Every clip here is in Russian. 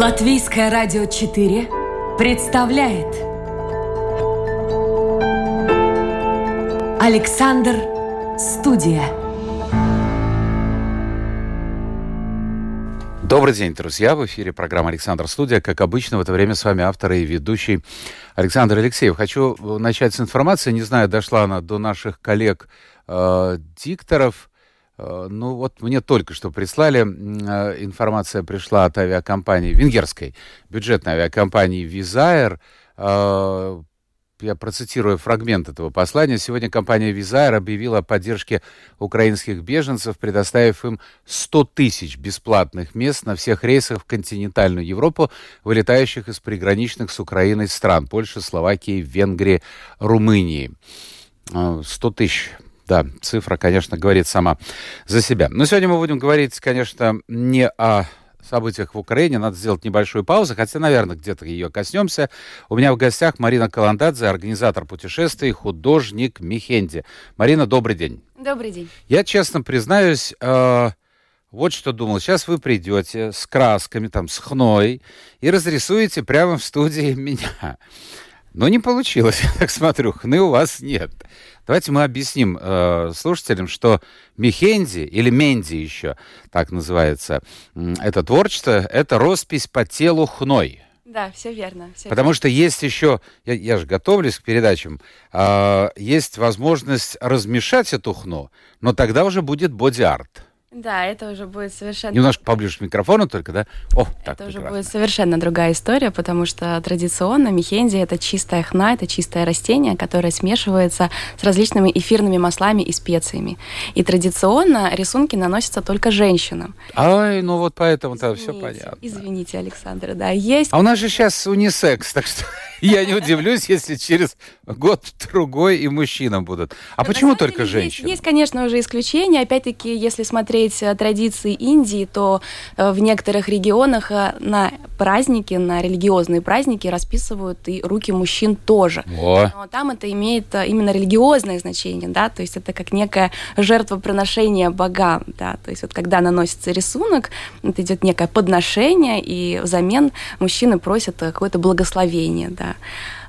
Латвийское радио 4 представляет Александр Студия Добрый день, друзья! В эфире программа «Александр Студия». Как обычно, в это время с вами автор и ведущий Александр Алексеев. Хочу начать с информации. Не знаю, дошла она до наших коллег-дикторов. Э, ну вот мне только что прислали, э, информация пришла от авиакомпании, венгерской бюджетной авиакомпании «Визаер». Э, я процитирую фрагмент этого послания. Сегодня компания «Визаер» объявила о поддержке украинских беженцев, предоставив им 100 тысяч бесплатных мест на всех рейсах в континентальную Европу, вылетающих из приграничных с Украиной стран – Польши, Словакии, Венгрии, Румынии. 100 тысяч да, цифра, конечно, говорит сама за себя. Но сегодня мы будем говорить, конечно, не о событиях в Украине. Надо сделать небольшую паузу, хотя, наверное, где-то ее коснемся. У меня в гостях Марина Каландадзе, организатор путешествий, художник Михенди. Марина, добрый день. Добрый день. Я честно признаюсь, э, вот что думал. Сейчас вы придете с красками, там, с хной и разрисуете прямо в студии меня. Но не получилось, я так смотрю, хны у вас нет. Давайте мы объясним э, слушателям, что Мехенди или Менди еще так называется это творчество, это роспись по телу хной. Да, все верно. Все Потому верно. что есть еще, я, я же готовлюсь к передачам, э, есть возможность размешать эту хну, но тогда уже будет боди-арт. Да, это уже будет совершенно... Немножко поближе к микрофону только, да? О, так Это прекрасно. уже будет совершенно другая история, потому что традиционно мехенди — это чистая хна, это чистое растение, которое смешивается с различными эфирными маслами и специями. И традиционно рисунки наносятся только женщинам. Ай, ну вот поэтому-то все понятно. Извините, Александр, да, есть... А у нас же сейчас унисекс, так что я не удивлюсь, если через год-другой и мужчинам будут. А почему только женщины? Есть, конечно, уже исключения. Опять-таки, если смотреть смотреть э, традиции Индии, то э, в некоторых регионах э, на праздники, на религиозные праздники расписывают и руки мужчин тоже. О. Но там это имеет именно религиозное значение, да, то есть это как некое жертвоприношение богам, да, то есть вот когда наносится рисунок, это идет некое подношение, и взамен мужчины просят какое-то благословение, да.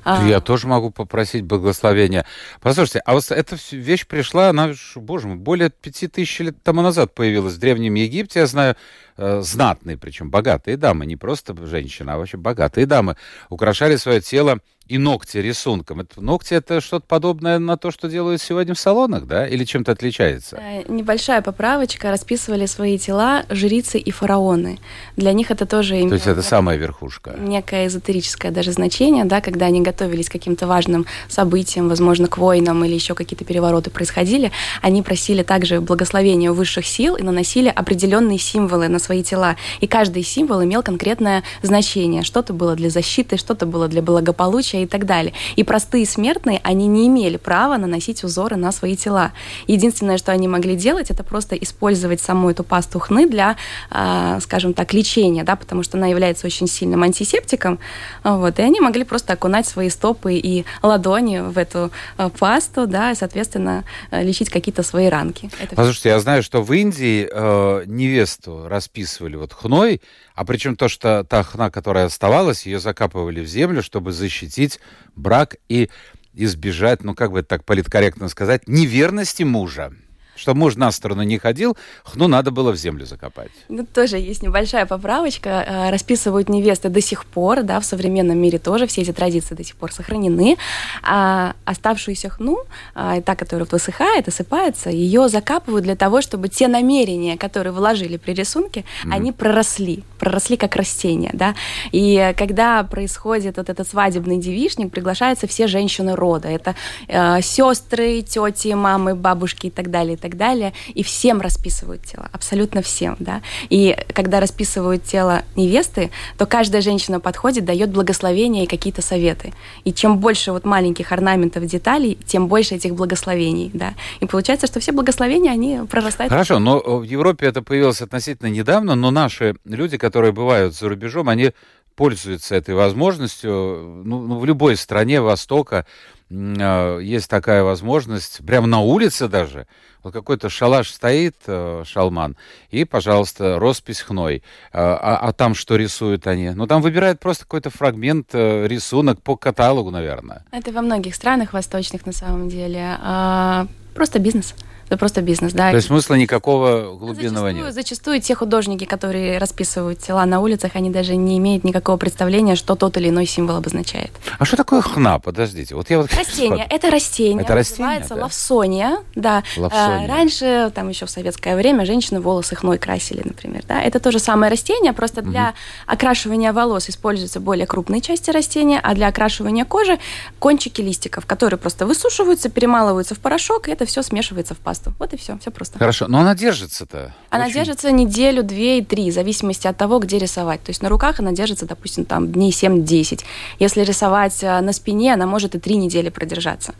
А... Я тоже могу попросить благословения. Послушайте, а вот эта вещь пришла, она, боже мой, более пяти тысяч лет тому назад появилась в Древнем Египте. Я знаю, э, знатные, причем богатые дамы, не просто женщины, а вообще богатые дамы, украшали свое тело и ногти рисунком. Это, ногти это что-то подобное на то, что делают сегодня в салонах, да? Или чем-то отличается? Э, небольшая поправочка. Расписывали свои тела жрицы и фараоны. Для них это тоже. То есть это самая верхушка? Некое эзотерическое даже значение, да, когда они готовились к каким-то важным событиям, возможно, к войнам или еще какие-то перевороты происходили, они просили также благословения высших сил и наносили определенные символы на свои тела. И каждый символ имел конкретное значение. Что-то было для защиты, что-то было для благополучия, и так далее. И простые смертные, они не имели права наносить узоры на свои тела. Единственное, что они могли делать, это просто использовать саму эту пасту хны для, э, скажем так, лечения, да, потому что она является очень сильным антисептиком. Вот, и они могли просто окунать свои стопы и ладони в эту э, пасту, да, и, соответственно, э, лечить какие-то свои ранки. Это Послушайте, я знаю, что в Индии э, невесту расписывали вот хной, а причем то, что та хна, которая оставалась, ее закапывали в землю, чтобы защитить брак и избежать, ну как бы так политкорректно сказать, неверности мужа чтобы муж на сторону не ходил, хну надо было в землю закопать. Ну, тоже есть небольшая поправочка. Э, расписывают невесты до сих пор, да, в современном мире тоже все эти традиции до сих пор сохранены. А оставшуюся хну, а, та, которая высыхает, осыпается, ее закапывают для того, чтобы те намерения, которые вложили при рисунке, mm-hmm. они проросли, проросли как растения, да. И когда происходит вот этот свадебный девишник, приглашаются все женщины рода. Это э, сестры, тети, мамы, бабушки и так далее, и так так далее, и всем расписывают тело, абсолютно всем, да. И когда расписывают тело невесты, то каждая женщина подходит, дает благословения и какие-то советы. И чем больше вот маленьких орнаментов, деталей, тем больше этих благословений, да. И получается, что все благословения, они прорастают. Хорошо, но в Европе это появилось относительно недавно, но наши люди, которые бывают за рубежом, они пользуется этой возможностью. Ну, ну в любой стране Востока э, есть такая возможность, прямо на улице даже, вот какой-то шалаш стоит, э, шалман, и, пожалуйста, роспись хной. А, а, а там что рисуют они? Ну, там выбирают просто какой-то фрагмент, э, рисунок по каталогу, наверное. Это во многих странах восточных на самом деле. А, просто бизнес. Это просто бизнес, да. То есть смысла никакого глубинного зачастую, нет? Зачастую те художники, которые расписывают тела на улицах, они даже не имеют никакого представления, что тот или иной символ обозначает. А что такое хна? Подождите. Вот я вот... Растение. Это растение. Это растение, Называется да? лавсония. Да. Лавсония. А, раньше, там еще в советское время, женщины волосы хной красили, например. Да? Это то же самое растение, просто для окрашивания волос используются более крупные части растения, а для окрашивания кожи кончики листиков, которые просто высушиваются, перемалываются в порошок, и это все смешивается в пасту. Вот и все, все просто. Хорошо, но она держится-то? Она Очень- держится неделю, две и три, в зависимости от того, где рисовать. То есть на руках она держится, допустим, там дней 7-10. Если рисовать э, на спине, она может и три недели продержаться.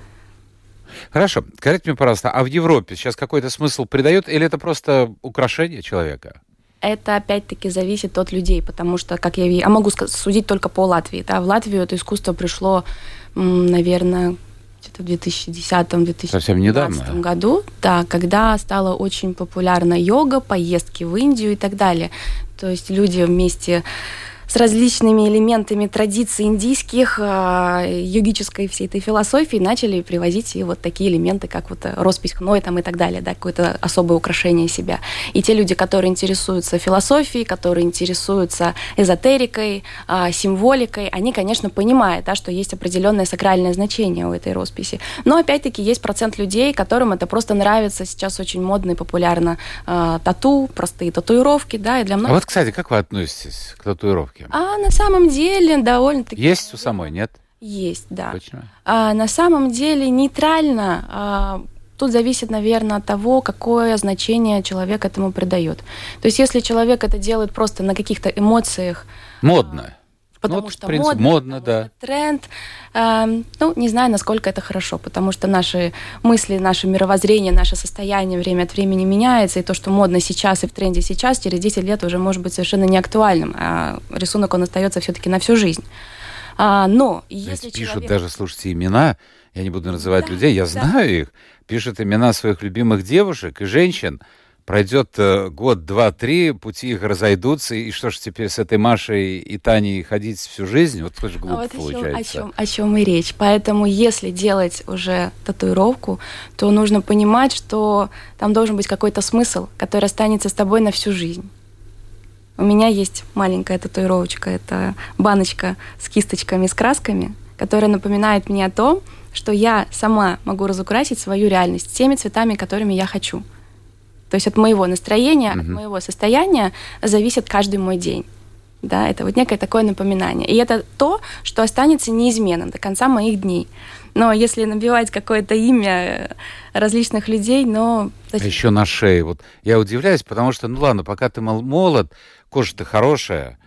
Хорошо, скажите мне, пожалуйста, а в Европе сейчас какой-то смысл придает, или это просто украшение человека? Это опять-таки зависит от людей, потому что, как я ви- а могу судить только по Латвии. Да? В Латвию это искусство пришло, наверное, где-то в 2010-2012 Совсем недавно. году, да, когда стала очень популярна йога, поездки в Индию и так далее. То есть люди вместе с различными элементами традиций индийских, а, йогической всей этой философии начали привозить и вот такие элементы, как вот э, роспись хной там и так далее, да, какое-то особое украшение себя. И те люди, которые интересуются философией, которые интересуются эзотерикой, а, символикой, они, конечно, понимают, да, что есть определенное сакральное значение у этой росписи. Но, опять-таки, есть процент людей, которым это просто нравится. Сейчас очень модно и популярно а, тату, простые татуировки, да, и для А многих... вот, кстати, как вы относитесь к татуировке? А на самом деле довольно-таки... Есть у самой, нет? Есть, да. Почему? А, на самом деле нейтрально. а, тут зависит, наверное, от того, какое значение человек этому придает. То есть, если человек это делает просто на каких-то эмоциях, Модно. Потому Ну, вот, что в принципе, модно, модно, потому да. что тренд, эм, ну, не знаю, насколько это хорошо, потому что наши мысли, наше мировоззрение, наше состояние время от времени меняется, и то, что модно сейчас и в тренде сейчас, через 10 лет уже может быть совершенно неактуальным, а рисунок, он остается все-таки на всю жизнь. А, но если пишут человек... даже, слушайте, имена, я не буду называть Да, людей, я да. знаю их, пишут имена своих любимых девушек и женщин, пройдет э, год, два, три, пути их разойдутся, и что ж теперь с этой Машей и Таней ходить всю жизнь? Вот тоже А глупо вот о чем, о, получается. чем, о чем и речь. Поэтому, если делать уже татуировку, то нужно понимать, что там должен быть какой-то смысл, который останется с тобой на всю жизнь. У меня есть маленькая татуировочка, это баночка с кисточками, с красками, которая напоминает мне о том, что я сама могу разукрасить свою реальность теми цветами, которыми я хочу. То есть от моего настроения, от Мгм. моего состояния зависит каждый мой день. Да, это вот некое такое напоминание. И это то, что останется неизменным до конца моих дней. Но если набивать какое-то имя э, различных людей, но... А еще на шее. Вот я удивляюсь, потому что, ну ладно, пока ты мол- молод, кожа-то хорошая,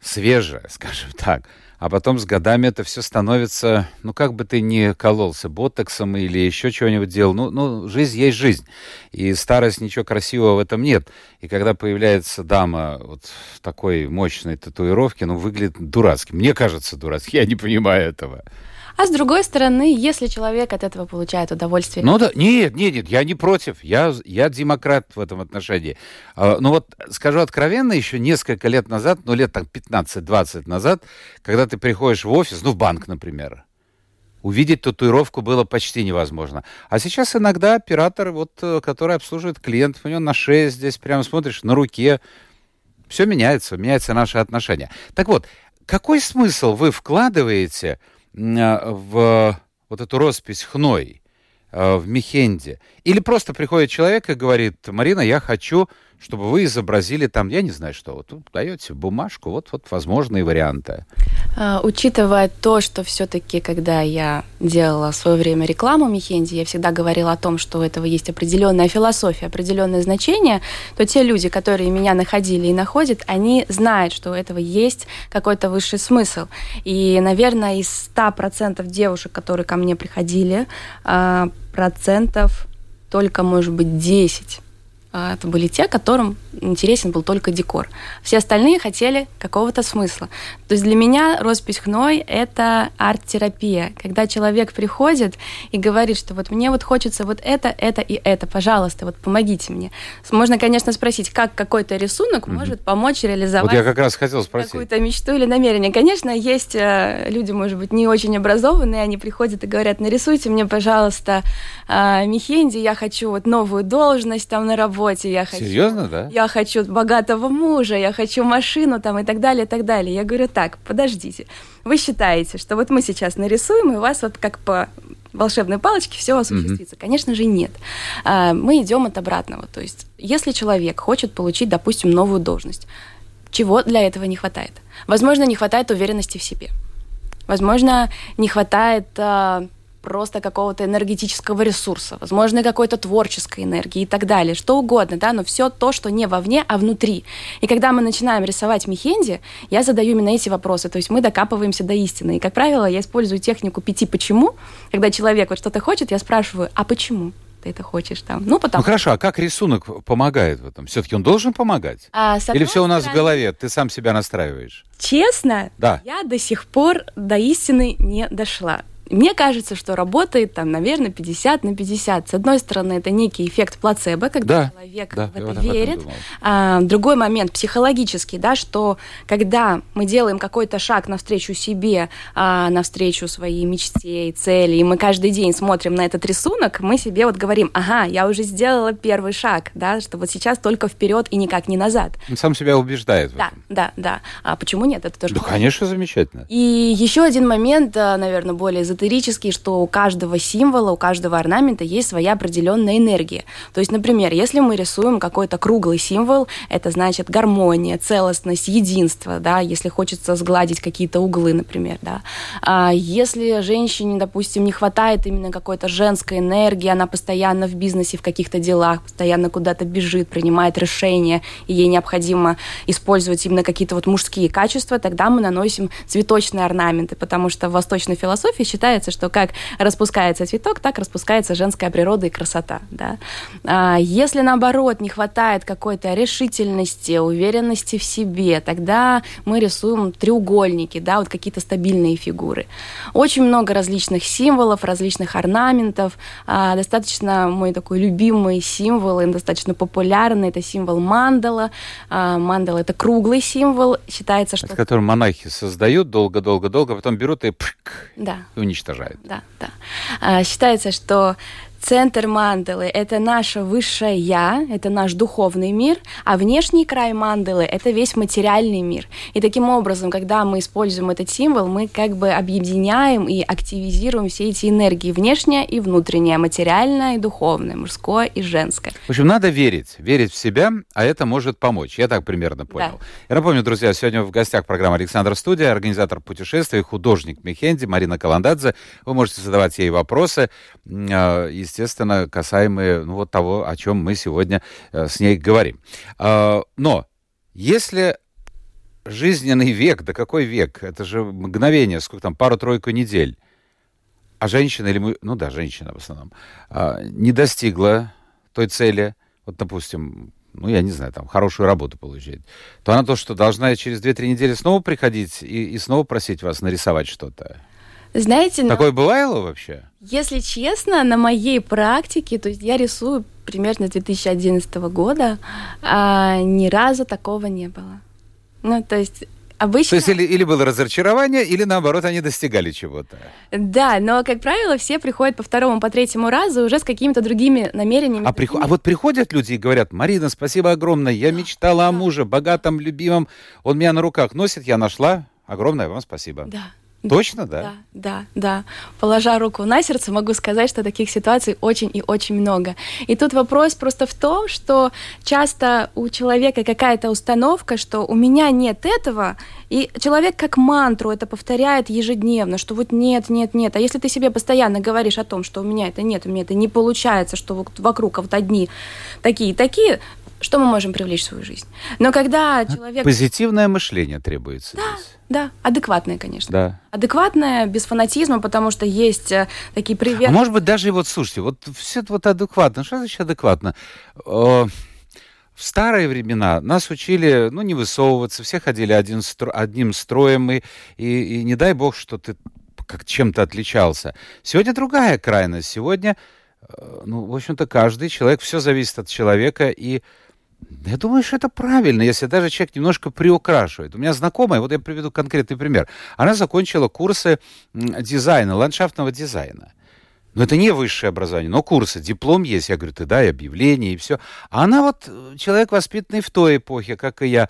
свежая, скажем так. А потом с годами это все становится, ну как бы ты ни кололся ботоксом или еще чего-нибудь делал, ну, ну жизнь есть жизнь. И старость, ничего красивого в этом нет. И когда появляется дама вот в такой мощной татуировке, ну выглядит дурацки. Мне кажется дурацки, я не понимаю этого. А с другой стороны, если человек от этого получает удовольствие, Ну да, нет, нет, нет, я не против, я, я демократ в этом отношении. А, Ну вот скажу откровенно, еще несколько лет назад, ну лет там 15-20 назад, когда ты приходишь в офис, ну в банк, например, увидеть татуировку было почти невозможно. А сейчас иногда оператор, вот, э, который обслуживает клиентов, у него на шее здесь прямо смотришь, на руке, все меняется, меняется наше отношение. Так вот, какой смысл вы вкладываете в вот эту роспись хной э, в Мехенде? Или просто приходит человек и говорит, Марина, я хочу, чтобы вы изобразили там, я не знаю что, вот даете бумажку, вот, вот возможные варианты. А, Учитывая то, что все-таки, когда я делала в свое время рекламу Мехенди, я всегда говорила о том, что у этого есть определенная философия, определенное значение, то те люди, которые меня находили и находят, они знают, что у этого есть какой-то высший смысл. И, наверное, из 100% девушек, которые ко мне приходили, а, процентов только, может быть, 10 А, это были те, которым интересен был только декор. Все остальные хотели какого-то смысла. То есть для меня роспись хной – это арт-терапия. Когда человек приходит и говорит, что вот мне вот хочется вот это, это и это, пожалуйста, вот помогите мне. Можно, конечно, спросить, как какой-то рисунок mm-hmm. может помочь реализовать вот я как раз хотел спросить. какую-то мечту или намерение. Конечно, есть э, люди, может быть, не очень образованные, они приходят и говорят, нарисуйте мне, пожалуйста, э, Мехенди, я хочу вот новую должность там на работе, работе, я хочу... Серьезно, да? Я хочу богатого мужа, я хочу машину там и так далее, и так далее. Я говорю, так, подождите. Вы считаете, что вот мы сейчас нарисуем, и у вас вот как по волшебной палочке все осуществится? Mm-hmm. Конечно же, нет. А, мы идем от обратного. То есть, если человек хочет получить, допустим, новую должность, чего для этого не хватает? Возможно, не хватает уверенности в себе. Возможно, не хватает а, просто какого-то энергетического ресурса, возможно, какой-то творческой энергии и так далее, что угодно, да, но все то, что не вовне, а внутри. И когда мы начинаем рисовать Мехенди, я задаю именно эти вопросы, то есть мы докапываемся до истины. И, как правило, я использую технику пяти «почему», когда человек вот что-то хочет, я спрашиваю, а почему? ты это хочешь там. Ну, потому... ну хорошо, а как рисунок помогает в этом? Все-таки он должен помогать? А, Или все у нас стороны... в голове? Ты сам себя настраиваешь? Честно, да. я до сих пор до истины не дошла. Мне кажется, что работает там, наверное, 50 на 50. С одной стороны, это некий эффект плацебо, когда да, человек да, в это верит. А, другой момент психологический, да, что когда мы делаем какой-то шаг навстречу себе, а, навстречу своей мечте и цели, и мы каждый день смотрим на этот рисунок, мы себе вот говорим, ага, я уже сделала первый шаг, да, что вот сейчас только вперед и никак не назад. Он сам себя убеждает. Да, да, да. А почему нет? Это тоже. Да, конечно, замечательно. И еще один момент, наверное, более эзотерический, что у каждого символа, у каждого орнамента есть своя определенная энергия. То есть, например, если мы рисуем какой-то круглый символ, это значит гармония, целостность, единство, да, если хочется сгладить какие-то углы, например, да. А если женщине, допустим, не хватает именно какой-то женской энергии, она постоянно в бизнесе, в каких-то делах, постоянно куда-то бежит, принимает решения, и ей необходимо использовать именно какие-то вот мужские качества, тогда мы наносим цветочные орнаменты, потому что в восточной философии считается, считается, что как распускается цветок, так распускается женская природа и красота. Да? А если, наоборот, не хватает какой-то решительности, уверенности в себе, тогда мы рисуем треугольники, да, вот какие-то стабильные фигуры. Очень много различных символов, различных орнаментов. А, достаточно мой такой любимый символ, и достаточно популярный, это символ мандала. А, мандала – это круглый символ, считается, что... Это который монахи создают долго-долго-долго, потом берут и, пшик, да. и уничтожает. Да, да. А, считается, что Центр мандалы – это наше высшее «я», это наш духовный мир, а внешний край мандалы – это весь материальный мир. И таким образом, когда мы используем этот символ, мы как бы объединяем и активизируем все эти энергии, внешняя и внутренняя, материальная и духовная, мужское и женское. В общем, надо верить, верить в себя, а это может помочь. Я так примерно понял. Да. Я напомню, друзья, сегодня в гостях программы «Александр Студия», организатор путешествий, художник Мехенди Марина Каландадзе. Вы можете задавать ей вопросы, а, естественно, касаемые ну, вот того, о чем мы сегодня э, с ней говорим. А, но если жизненный век, да какой век? Это же мгновение, сколько там, пару-тройку недель. А женщина или мы, ну да, женщина в основном, а, не достигла той цели, вот, допустим, ну, я не знаю, там, хорошую работу получить, то она то, что должна через 2-3 недели снова приходить и, и снова просить вас нарисовать что-то. Знаете, такое но... бывало вообще? Если честно, на моей практике, то есть я рисую примерно с 2011 года, а ни разу такого не было. Ну, то есть Обычно... То есть или, или было разочарование, или наоборот они достигали чего-то. Да, но, как правило, все приходят по второму, по третьему разу уже с какими-то другими намерениями. А, приход... а вот приходят люди и говорят, Марина, спасибо огромное, я мечтала о муже, богатом, любимом, он меня на руках носит, я нашла, огромное вам спасибо. Да, Точно, да? Да, да, да. Положа руку на сердце, могу сказать, что таких ситуаций очень и очень много. И тут вопрос просто в том, что часто у человека какая-то установка, что у меня нет этого, и человек как мантру это повторяет ежедневно, что вот нет, нет, нет. А если ты себе постоянно говоришь о том, что у меня это нет, у меня это не получается, что вокруг вот одни такие такие, что мы можем привлечь в свою жизнь? Но когда человек... Позитивное мышление требуется да. здесь. Да, адекватная, конечно. Да. Адекватная, без фанатизма, потому что есть э, такие привет. А может быть, даже вот, слушайте, вот все это вот адекватно. Что значит адекватно? Э, в старые времена нас учили, ну, не высовываться, все ходили один стро, одним строем, и, и, и не дай бог, что ты как чем-то отличался. Сегодня другая крайность. Сегодня, э, ну, в общем-то, каждый человек, все зависит от человека, и я думаю, что это правильно, если даже человек немножко приукрашивает. У меня знакомая, вот я приведу конкретный пример. Она закончила курсы дизайна, ландшафтного дизайна. Но это не высшее образование, но курсы, диплом есть. Я говорю, ты дай объявление и все. А она вот э, человек, воспитанный в той эпохе, как и я.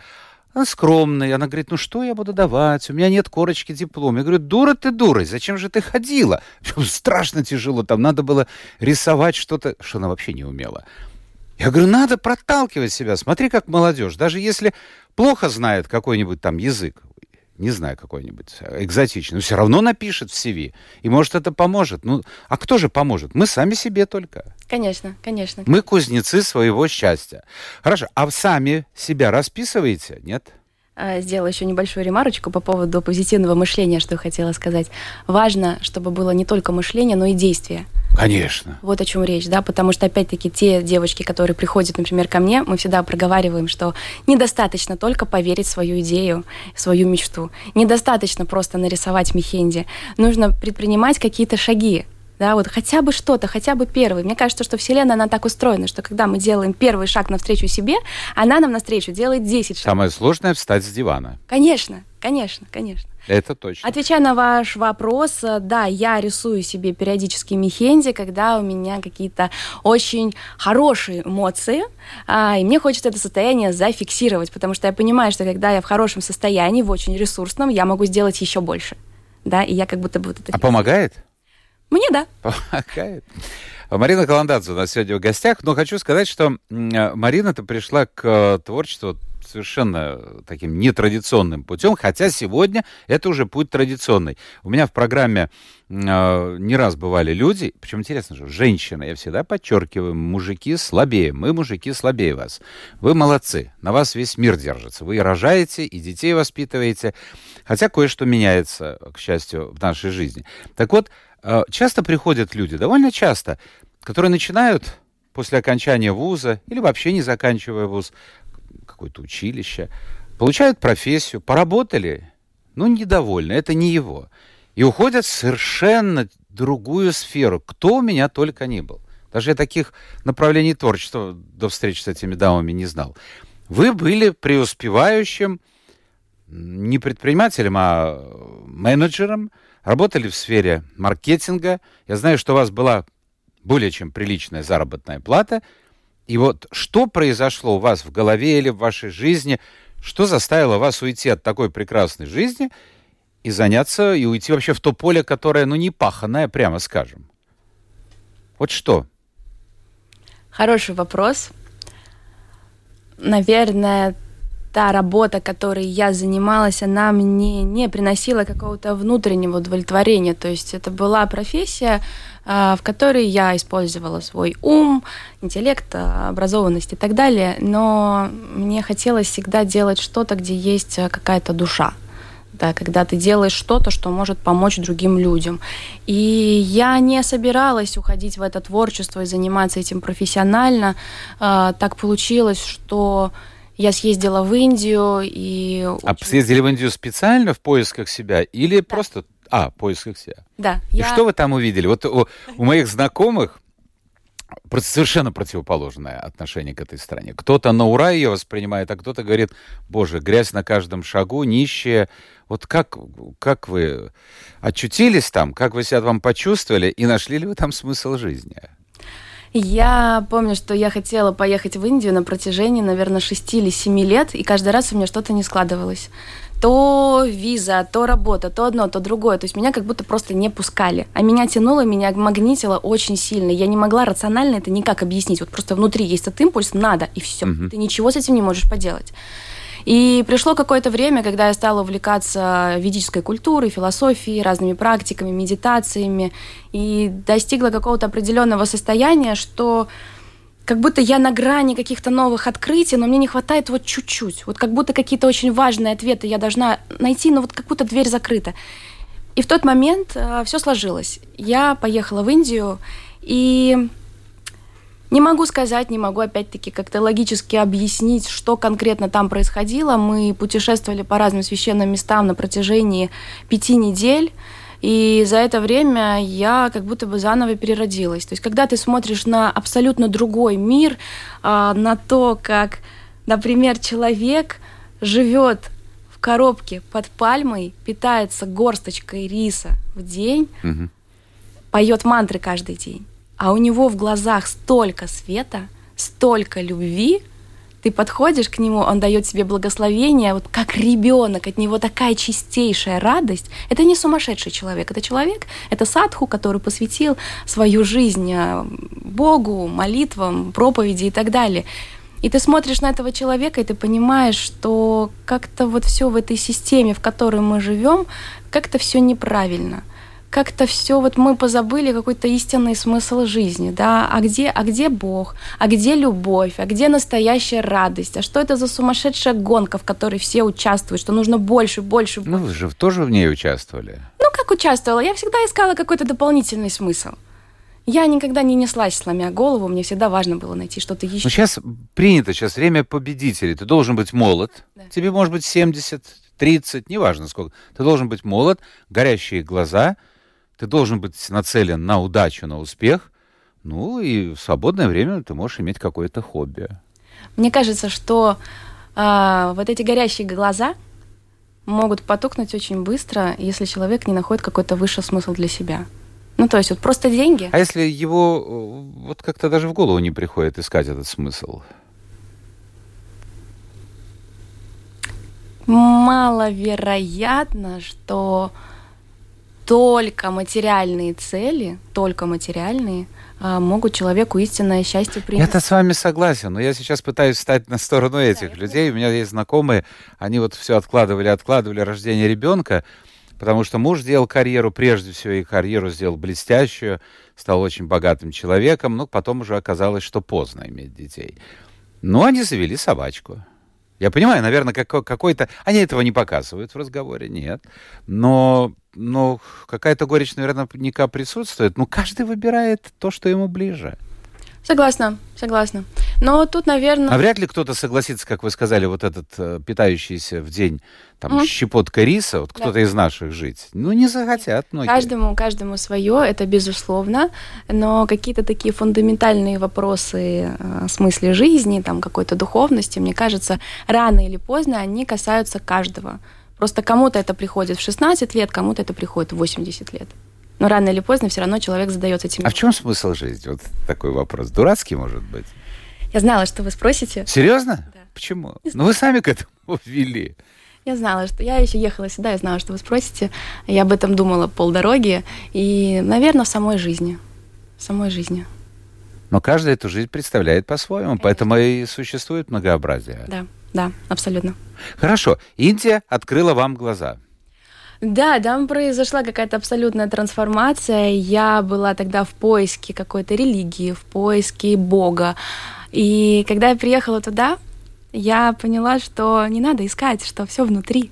Она скромная. Она говорит, ну что я буду давать? У меня нет корочки диплома. Я говорю, дура ты дура, зачем же ты ходила? Страшно тяжело, там надо было рисовать что-то, что она вообще не умела. Я говорю, надо проталкивать себя. Смотри, как молодежь. Даже если плохо знает какой-нибудь там язык, не знаю, какой-нибудь экзотичный, но все равно напишет в CV. И может это поможет. Ну, а кто же поможет? Мы сами себе только. Конечно, конечно. Мы кузнецы своего счастья. Хорошо, а сами себя расписываете, нет? А, сделала еще небольшую ремарочку по поводу позитивного мышления, что я хотела сказать. Важно, чтобы было не только мышление, но и действие. Конечно. Вот о чем речь, да, потому что, опять-таки, те девочки, которые приходят, например, ко мне, мы всегда проговариваем, что недостаточно только поверить в свою идею, в свою мечту. Недостаточно просто нарисовать мехенди. Нужно предпринимать какие-то шаги, да, вот хотя бы что-то, хотя бы первый. Мне кажется, что Вселенная, она так устроена, что когда мы делаем первый шаг навстречу себе, она нам навстречу делает 10 шагов. Самое сложное — встать с дивана. Конечно, конечно, конечно. Это точно. Отвечая на ваш вопрос, э, да, я рисую себе периодически мехенди, когда у меня какие-то очень хорошие эмоции, а, и мне хочется это состояние зафиксировать, потому что я понимаю, что когда я в хорошем состоянии, в очень ресурсном, я могу сделать еще больше. Да, и я как будто бы вот это... А помогает? Мне да. Помогает. Марина Каландадзе у нас сегодня в гостях. Но хочу сказать, что Марина-то пришла к э, творчеству совершенно таким нетрадиционным путем, хотя сегодня это уже путь традиционный. У меня в программе э, не раз бывали люди, причем интересно же, женщины, я всегда подчеркиваю, мужики слабее, мы мужики слабее вас. Вы молодцы, на вас весь мир держится, вы рожаете и детей воспитываете, хотя кое-что меняется, к счастью, в нашей жизни. Так вот, Э, часто приходят люди, довольно часто, которые начинают после окончания вуза или вообще не заканчивая вуз, какое-то училище, получают профессию, поработали, ну, недовольны, это не его. И уходят в совершенно другую сферу, кто у меня только не был. Даже я таких направлений творчества до встречи с этими дамами не знал. Вы были преуспевающим не предпринимателем, а менеджером, работали в сфере маркетинга. Я знаю, что у вас была более чем приличная заработная плата. И вот что произошло у вас в голове или в вашей жизни, что заставило вас уйти от такой прекрасной жизни и заняться, и уйти вообще в то поле, которое, ну, не паханное, прямо скажем? Вот что? Хороший вопрос. Наверное, та работа, которой я занималась, она мне не приносила какого-то внутреннего удовлетворения. То есть это была профессия, а, в которой я использовала свой ум, интеллект, образованность и так далее, но мне хотелось всегда делать что-то, где есть какая-то душа. Да, когда ты делаешь что-то, что может помочь другим людям. И я не собиралась уходить в это творчество и заниматься этим профессионально. А, так получилось, что я съездила в Индию и... А съездили в Индию специально в поисках себя или да. просто... А, в поисках себя. Да. И я... что вы там увидели? Вот у, у моих знакомых совершенно противоположное отношение к этой стране. Кто-то на ура ее воспринимает, а кто-то говорит, боже, грязь на каждом шагу, нищие. Вот как, как вы очутились там, как вы себя там почувствовали, и нашли ли вы там смысл жизни? Я помню, что я хотела поехать в Индию на протяжении, наверное, 6 или 7 лет, и каждый раз у меня что-то не складывалось. То виза, то работа, то одно, то другое. То есть меня как будто просто не пускали. А меня тянуло, меня магнитило очень сильно. Я не могла рационально это никак объяснить. Вот просто внутри есть этот импульс, надо, и все. Угу. Ты ничего с этим не можешь поделать. И пришло какое-то время, когда я стала увлекаться ведической культурой, философией, разными практиками, медитациями, и достигла какого-то определенного состояния, что как будто я на грани каких-то новых открытий, но мне не хватает вот чуть-чуть. Вот как будто какие-то очень важные ответы я должна найти, но вот как будто дверь закрыта. И в тот момент э, все сложилось. Я поехала в Индию, и Не могу сказать, не могу опять-таки как-то логически объяснить, что конкретно там происходило. Мы путешествовали по разным священным местам на протяжении пяти недель. И за это время я как будто бы заново переродилась. То есть, когда ты смотришь на абсолютно другой мир, а, на то, как, например, человек живет в коробке под пальмой, питается горсточкой риса в день, угу. поет мантры каждый день, а у него в глазах столько света, столько любви, ты подходишь к нему, он дает тебе благословение, вот как ребенок, от него такая чистейшая радость. Это не сумасшедший человек, это человек, это садху, который посвятил свою жизнь э, Богу, молитвам, проповеди и так далее. И ты смотришь на этого человека, и ты понимаешь, что как-то вот все в этой системе, в которой мы живем, как-то все неправильно как-то все вот мы позабыли какой-то истинный смысл жизни, да, а где, а где Бог, а где любовь, а где настоящая радость, а что это за сумасшедшая гонка, в которой все участвуют, что нужно больше, больше, больше. Ну, вы же тоже в ней участвовали. Ну, как участвовала? Я всегда искала какой-то дополнительный смысл. Я никогда не неслась, сломя голову, мне всегда важно было найти что-то еще. Ну, сейчас принято, сейчас время победителей. Ты должен быть молод, да. тебе может быть 70, 30, неважно сколько. Ты должен быть молод, горящие глаза – ты должен быть нацелен на удачу, на успех. Ну и в свободное время ты можешь иметь какое-то хобби. Мне кажется, что э, вот эти горящие глаза могут потухнуть очень быстро, если человек не находит какой-то высший смысл для себя. Ну, то есть вот просто деньги. А если его э, вот как-то даже в голову не приходит искать этот смысл? Маловероятно, что только материальные цели, только материальные, а, могут человеку истинное счастье принести. Я-то с вами согласен, но я сейчас пытаюсь стать на сторону этих да, людей. У меня есть знакомые, они вот все откладывали, откладывали рождение ребенка, потому что муж сделал карьеру, прежде всего и карьеру сделал блестящую, стал очень богатым человеком, но потом уже оказалось, что поздно иметь детей. Но они завели собачку. Я понимаю, наверное, какой-то... Они этого не показывают в разговоре, нет. Но но какая-то горечь, наверное, наверняка присутствует. Но каждый выбирает то, что ему ближе. Согласна, согласна. Но тут, наверное... А вряд ли кто-то согласится, как вы сказали, вот этот э, питающийся в день там mm. щепотка риса, вот кто-то из наших жить. Ну, не захотят многие. Каждому, каждому свое, это безусловно. Но какие-то такие фундаментальные вопросы э, смысле жизни, там, какой-то духовности, мне кажется, рано или поздно они касаются каждого. Просто кому-то это приходит в 16 лет, кому-то это приходит в 80 лет. Но рано или поздно все равно человек задается этим. А в чем смысл жизни? Вот такой вопрос. Дурацкий, может быть? Я знала, что вы спросите. Серьезно? Да. Почему? Ну, вы сами к этому ввели. Я знала, что я еще ехала сюда, я знала, что вы спросите. Я об этом думала полдороги. И, наверное, в самой жизни. В самой жизни. Но каждый эту жизнь представляет по-своему, поэтому и существует многообразие. Да. Да, абсолютно. Хорошо. Индия открыла вам глаза. Да, там произошла какая-то абсолютная трансформация. Я была тогда в поиске какой-то религии, в поиске Бога. И когда я приехала туда, я поняла, что не надо искать, что все внутри.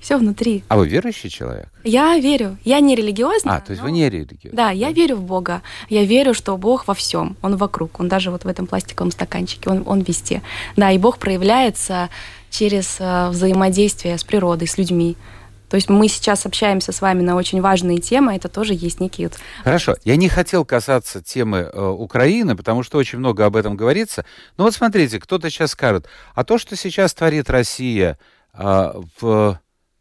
Все внутри. А вы верующий человек? Я верю. Я не религиозна. А, то есть но... вы не религиозна? Да, я верю в Бога. Я верю, что Бог во всем. Он вокруг. Он даже вот в этом пластиковом стаканчике. Он, он везде. Да, и Бог проявляется через э, взаимодействие с природой, с людьми. То есть мы сейчас общаемся с вами на очень важные темы, это тоже есть некий вот... Хорошо, я не хотел касаться темы э, Украины, потому что очень много об этом говорится. Но вот смотрите, кто-то сейчас скажет, а то, что сейчас творит Россия э, в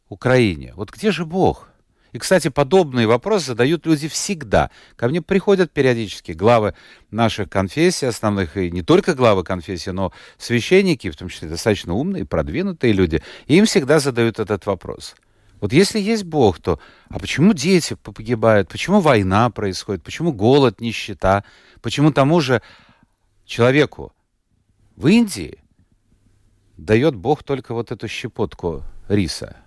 Украине. Вот где же Бог? И, кстати, подобные вопросы задают люди всегда. Ко мне приходят периодически главы наших конфессий, основных, и не только главы конфессий, но священники, в том числе достаточно умные, продвинутые люди, и им всегда задают этот вопрос. Вот если есть Бог, то а почему дети погибают? Почему война происходит? Почему голод, нищета? Почему тому же человеку в Индии дает Бог только вот эту щепотку риса?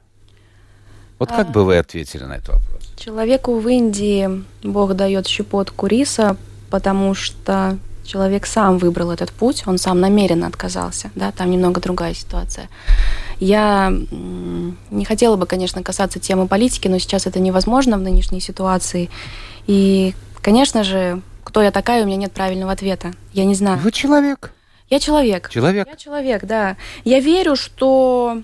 Вот как а, бы вы ответили на этот вопрос? Человеку в Индии Бог дает щепотку риса, потому что человек сам выбрал этот путь, он сам намеренно отказался, да, там немного другая ситуация. Я не хотела бы, конечно, касаться темы политики, но сейчас это невозможно в нынешней ситуации. И, конечно же, кто я такая, у меня нет правильного ответа. Я не знаю. Вы человек. Я человек. Человек. Я человек, да. Я верю, что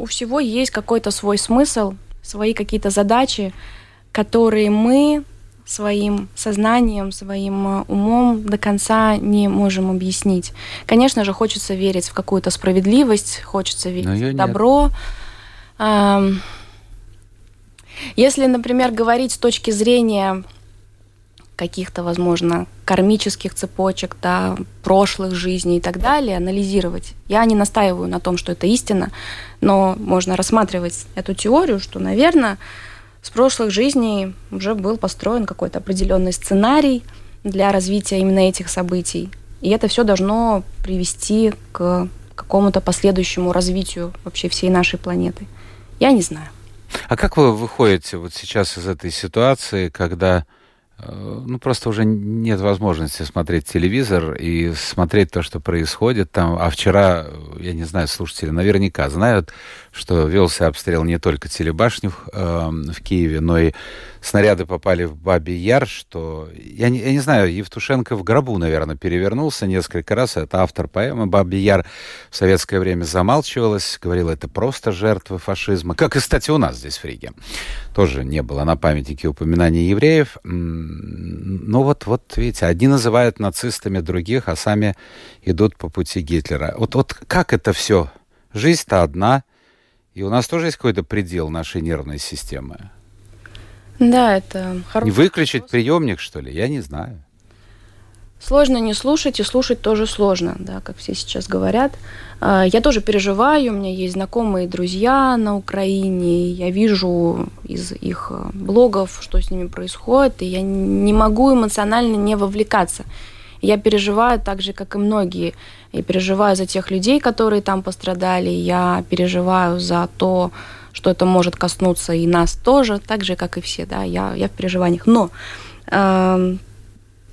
у всего есть какой-то свой смысл, свои какие-то задачи, которые мы своим сознанием, своим э, умом до конца не можем объяснить. Конечно же, хочется верить в какую-то справедливость, хочется верить в добро. Нет. Если, например, говорить с точки зрения каких-то, возможно, кармических цепочек, да, прошлых жизней и так далее, анализировать. Я не настаиваю на том, что это истина, но можно рассматривать эту теорию, что, наверное, с прошлых жизней уже был построен какой-то определенный сценарий для развития именно этих событий. И это все должно привести к какому-то последующему развитию вообще всей нашей планеты. Я не знаю. А как вы выходите вот сейчас из этой ситуации, когда ну, просто уже нет возможности смотреть телевизор и смотреть то, что происходит там. А вчера, я не знаю, слушатели наверняка знают, что велся обстрел не только телебашни в, э, в Киеве, но и снаряды попали в Бабий Яр, что... Я не, я не знаю, Евтушенко в гробу, наверное, перевернулся несколько раз. Это автор поэмы «Бабий Яр». В советское время замалчивалось, говорила, это просто жертвы фашизма. Как и, кстати, у нас здесь в Риге. Тоже не было на памятнике упоминаний евреев. Но вот, вот, видите, одни называют нацистами других, а сами идут по пути Гитлера. Вот, вот как это все? Жизнь-то одна — и у нас тоже есть какой-то предел нашей нервной системы. Да, это хороший Не выключить вопрос. приемник, что ли? Я не знаю. Сложно не слушать, и слушать тоже сложно, да, как все сейчас говорят. А, я тоже переживаю, у меня есть знакомые друзья на Украине, я вижу из их э, блогов, что с ними происходит, и я не могу эмоционально не вовлекаться. Я переживаю так же, как и многие. Я переживаю за тех людей, которые там пострадали. Я переживаю за то, что это может коснуться и нас тоже, так же, как и все. Да? Я, я в переживаниях. Но э,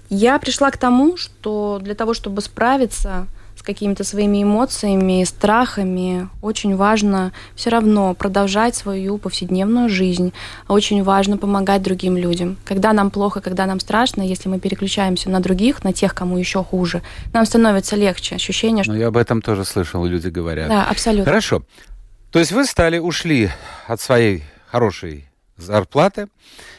я пришла к тому, что для того, чтобы справиться какими-то своими эмоциями, страхами. Очень важно все равно продолжать свою повседневную жизнь. Очень важно помогать другим людям. Когда нам плохо, когда нам страшно, если мы переключаемся на других, на тех, кому еще хуже, нам становится легче. Ощущение, что... Ну, я об этом тоже слышал, люди говорят. Да, абсолютно. Хорошо. То есть вы стали, ушли от своей хорошей зарплаты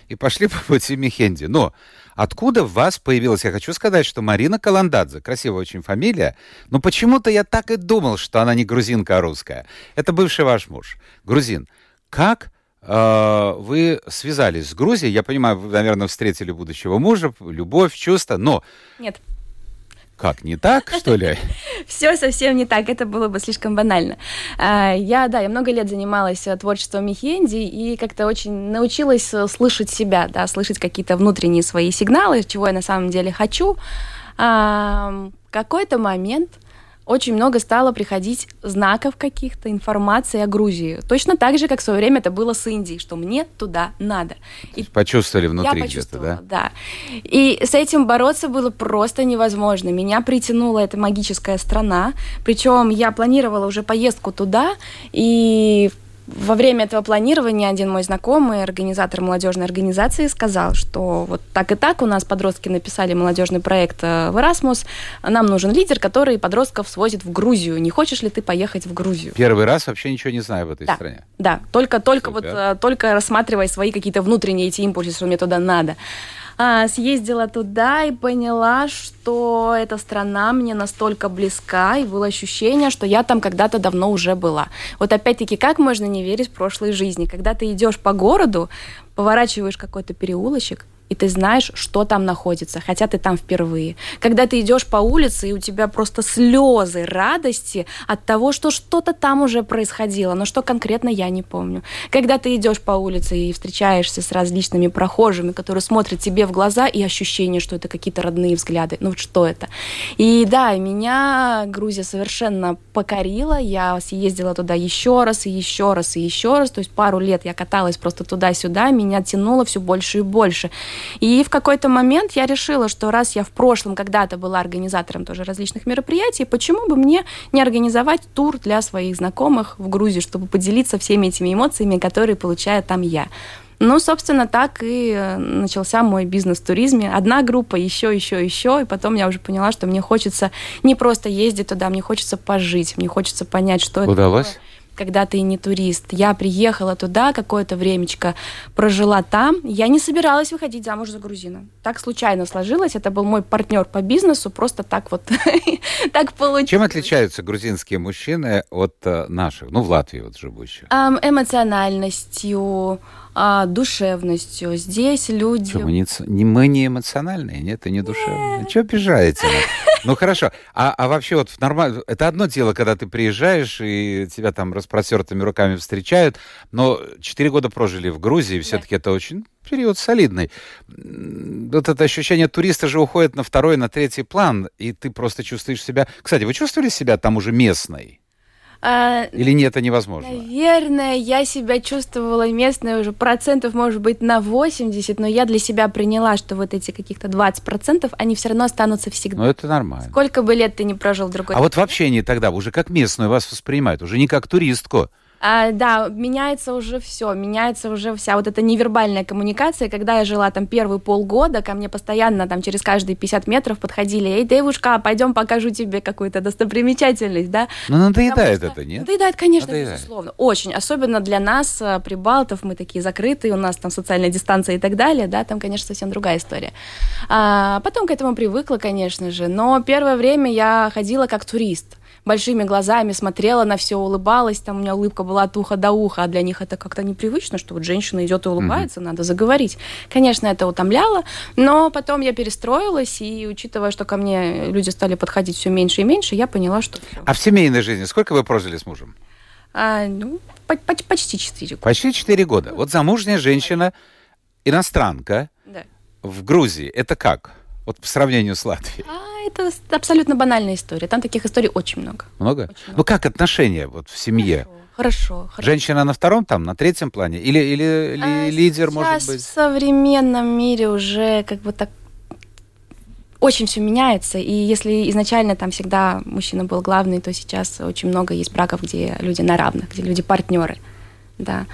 и пошли по пути Мехенди. Но Откуда в вас появилась? Я хочу сказать, что Марина Каландадзе, красивая очень фамилия, но почему-то я так и думал, что она не грузинка, а русская. Это бывший ваш муж, грузин. Как э, вы связались с Грузией? Я понимаю, вы, наверное, встретили будущего мужа, любовь, чувства, но... Нет. Как, не так, что ли? Все совсем не так, это было бы слишком банально. А, я, да, я много лет занималась э, творчеством Михенди и как-то очень научилась э, слышать себя, да, слышать какие-то внутренние свои сигналы, чего я на самом деле хочу. Какой-то момент очень много стало приходить знаков каких-то, информации о Грузии. Точно так же, как в свое время это было с Индией, что мне туда надо. И почувствовали внутри где-то, да? Да. И с этим бороться было просто невозможно. Меня притянула эта магическая страна. Причем я планировала уже поездку туда, и во время этого планирования один мой знакомый, организатор молодежной организации, сказал, что вот так и так у нас подростки написали молодежный проект э, в Erasmus, нам нужен лидер, который подростков свозит в Грузию. Не хочешь ли ты поехать в Грузию? Первый раз вообще ничего не знаю в этой да, стране. Да, только, только вот э, только рассматривая свои какие-то внутренние эти импульсы, что мне туда надо а, съездила туда и поняла, что эта страна мне настолько близка, и было ощущение, что я там когда-то давно уже была. Вот опять-таки, как можно не верить в прошлой жизни? Когда ты идешь по городу, поворачиваешь какой-то переулочек, и ты знаешь, что там находится, хотя ты там впервые. Когда ты идешь по улице, и у тебя просто слезы радости от того, что что-то там уже происходило, но что конкретно я не помню. Когда ты идешь по улице и встречаешься с различными прохожими, которые смотрят тебе в глаза, и ощущение, что это какие-то родные взгляды. Ну вот что это? И да, меня Грузия совершенно покорила. Я съездила туда еще раз, и еще раз, и еще раз. То есть пару лет я каталась просто туда-сюда, меня тянуло все больше и больше. И в какой-то момент я решила, что раз я в прошлом когда-то была организатором тоже различных мероприятий, почему бы мне не организовать тур для своих знакомых в Грузии, чтобы поделиться всеми этими эмоциями, которые получаю там я. Ну, собственно, так и э, начался мой бизнес в туризме. Одна группа, еще, еще, еще, и потом я уже поняла, что мне хочется не просто ездить туда, мне хочется пожить, мне хочется понять, что Удалось? это Удалось? Когда ты не турист. Я приехала туда какое-то времечко, прожила там. Я не собиралась выходить замуж за грузина. Так случайно сложилось. Это был мой партнер по бизнесу. Просто так вот так получилось. Чем отличаются грузинские мужчины от э, наших, ну, в Латвии вот живущих? Эмоциональностью, а, душевностью. Здесь люди... Что, мы, не, мы не эмоциональные, нет, и не душевные. Чего обижаете? Ну хорошо, а, а вообще вот нормально, это одно дело, когда ты приезжаешь и тебя там распростертыми руками встречают, но четыре года прожили в Грузии, все-таки это очень период солидный. Вот это ощущение туриста же уходит на второй, на третий план, и ты просто чувствуешь себя... Кстати, вы чувствовали себя там уже местной? А, Или нет, это невозможно? Наверное, я себя чувствовала местной уже процентов, может быть, на 80, но я для себя приняла, что вот эти каких-то 20 процентов, они все равно останутся всегда. Ну, это нормально. Сколько бы лет ты не прожил в другой А вот вообще не тогда, уже как местную вас воспринимают, уже не как туристку. А, да, меняется уже все, меняется уже вся вот эта невербальная коммуникация. Когда я жила там первые полгода, ко мне постоянно там через каждые 50 метров подходили, эй, девушка, пойдем покажу тебе какую-то достопримечательность, да. Ну, надоедает что... это, нет? Надоедает, конечно, надоедает. безусловно. Очень. Особенно для нас, э, прибалтов, мы такие закрытые, у нас там социальная дистанция и так далее, да, там, конечно, совсем другая история. А, потом к этому привыкла, конечно же, но первое время я ходила как турист большими глазами смотрела на все, улыбалась, там у меня улыбка была от уха до уха, а для них это как-то непривычно, что вот женщина идет и улыбается, mm-hmm. надо заговорить. Конечно, это утомляло, но потом я перестроилась, и учитывая, что ко мне люди стали подходить все меньше и меньше, я поняла, что... А в семейной жизни сколько вы прожили с мужем? А, ну, по- по- почти четыре года. Почти четыре года. Вот замужняя женщина, иностранка, да. в Грузии, это как? Вот по сравнению с Латвией. А, это абсолютно банальная история. Там таких историй очень много. Много? Очень много. Ну как отношения вот в семье? Хорошо, хорошо. Женщина на втором там, на третьем плане? Или, или, а лидер, может быть? в современном мире уже как бы так очень все меняется, и если изначально там всегда мужчина был главный, то сейчас очень много есть браков, где люди на равных, где люди партнеры, да.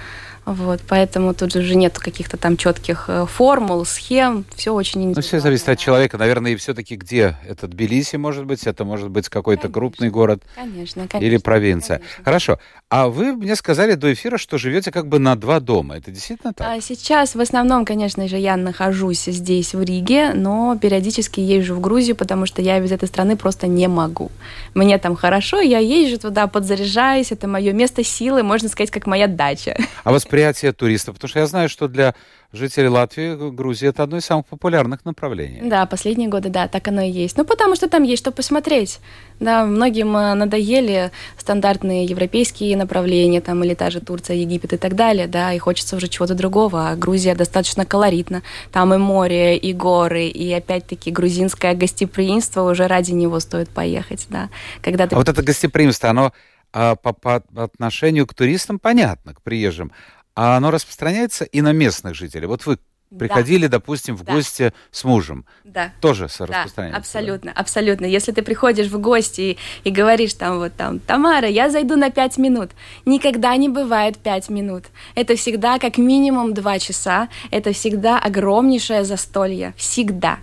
Вот, поэтому тут уже нет каких-то там четких э, формул, схем, все очень индивидуально. Ну, все зависит от человека. Наверное, и все-таки где? Это Тбилиси, может быть, это может быть какой-то крупный город. Конечно, конечно. Или провинция. Конечно. Хорошо. А вы мне сказали до эфира, что живете как бы на два дома. Это действительно так? А сейчас в основном, конечно же, я нахожусь здесь, в Риге, но периодически езжу в Грузию, потому что я без этой страны просто не могу. Мне там хорошо, я езжу туда, подзаряжаюсь, это мое место силы, можно сказать, как моя дача. А восприятие туристов? Потому что я знаю, что для жителей Латвии Грузия это одно из самых популярных направлений. Да, последние годы, да, так оно и есть. Ну, потому что там есть что посмотреть. Да, многим э, надоели стандартные европейские направления, там, или та же Турция, Египет и так далее, да, и хочется уже чего-то другого. А Грузия достаточно колоритна. Там и море, и горы, и опять-таки грузинское гостеприимство, уже ради него стоит поехать, да. Когда ты... А вот это гостеприимство, оно а, по, по отношению к туристам понятно, к приезжим а оно распространяется и на местных жителей. Вот вы приходили, да. допустим, в да. гости с мужем. Да. Тоже распространяется. Да, абсолютно, да? абсолютно. Если ты приходишь в гости и, и говоришь там вот там, Тамара, я зайду на пять минут. Никогда не бывает пять минут. Это всегда как минимум два часа. Это всегда огромнейшее застолье. Всегда.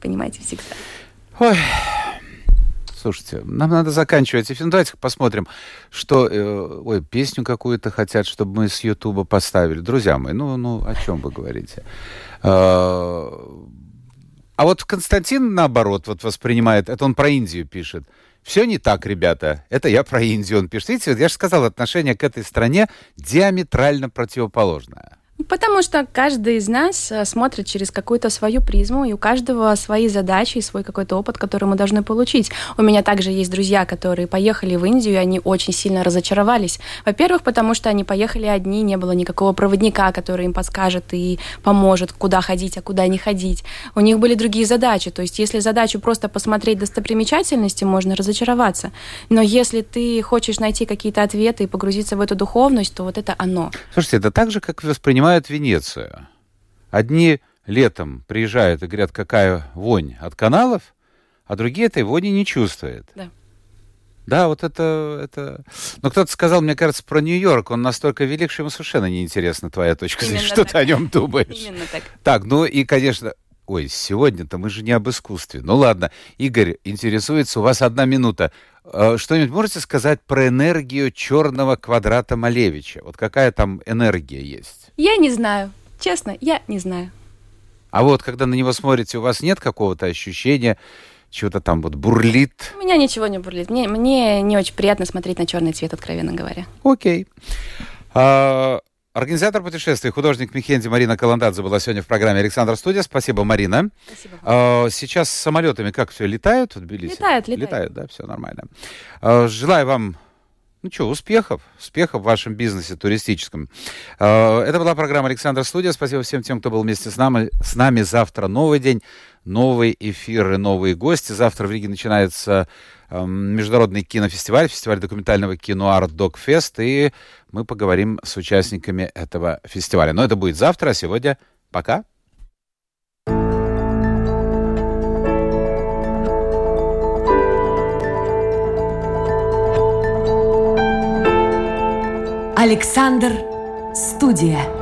Понимаете, всегда. Ой, Слушайте, нам надо заканчивать эфир. Ну, давайте посмотрим, что... Э, ой, песню какую-то хотят, чтобы мы с Ютуба поставили. Друзья мои, ну, ну, о чем вы говорите? А, а вот Константин, наоборот, вот воспринимает... Это он про Индию пишет. Все не так, ребята. Это я про Индию он пишет. Видите, я же сказал, отношение к этой стране диаметрально противоположное. Потому что каждый из нас э, смотрит через какую-то свою призму, и у каждого свои задачи и свой какой-то опыт, который мы должны получить. У меня также есть друзья, которые поехали в Индию, и они очень сильно разочаровались. Во-первых, потому что они поехали одни, не было никакого проводника, который им подскажет и поможет, куда ходить, а куда не ходить. У них были другие задачи. То есть, если задачу просто посмотреть достопримечательности, можно разочароваться. Но если ты хочешь найти какие-то ответы и погрузиться в эту духовность, то вот это оно. Слушайте, это так же, как воспринимают вспоминают Венецию. Одни летом приезжают и говорят, какая вонь от каналов, а другие этой вони не чувствуют. Да. Да, вот это, это... Но кто-то сказал, мне кажется, про Нью-Йорк. Он настолько велик, что ему совершенно неинтересна твоя точка зрения. Что так. ты о нем думаешь? Именно так. Так, ну и, конечно, Ой, сегодня-то мы же не об искусстве. Ну ладно, Игорь интересуется, у вас одна минута. Э, что-нибудь можете сказать про энергию черного квадрата Малевича? Вот какая там энергия есть? Я не знаю. Честно, я не знаю. А вот, когда на него смотрите, у вас нет какого-то ощущения, чего-то там вот бурлит? У меня ничего не бурлит. Мне, мне не очень приятно смотреть на черный цвет, откровенно говоря. Окей. А, Организатор путешествий, художник Михенди Марина Каландадзе была сегодня в программе «Александр Студия». Спасибо, Марина. Спасибо. А, сейчас с самолетами как все, летают в Тбилиси? Летают, летают. Летают, да, все нормально. А, желаю вам ну что, успехов, успехов в вашем бизнесе туристическом. А, это была программа «Александр Студия». Спасибо всем тем, кто был вместе с нами. С нами завтра новый день, новый эфир и новые гости. Завтра в Риге начинается международный кинофестиваль, фестиваль документального кино Art Dog Fest, и мы поговорим с участниками этого фестиваля. Но это будет завтра, а сегодня пока. Александр Студия.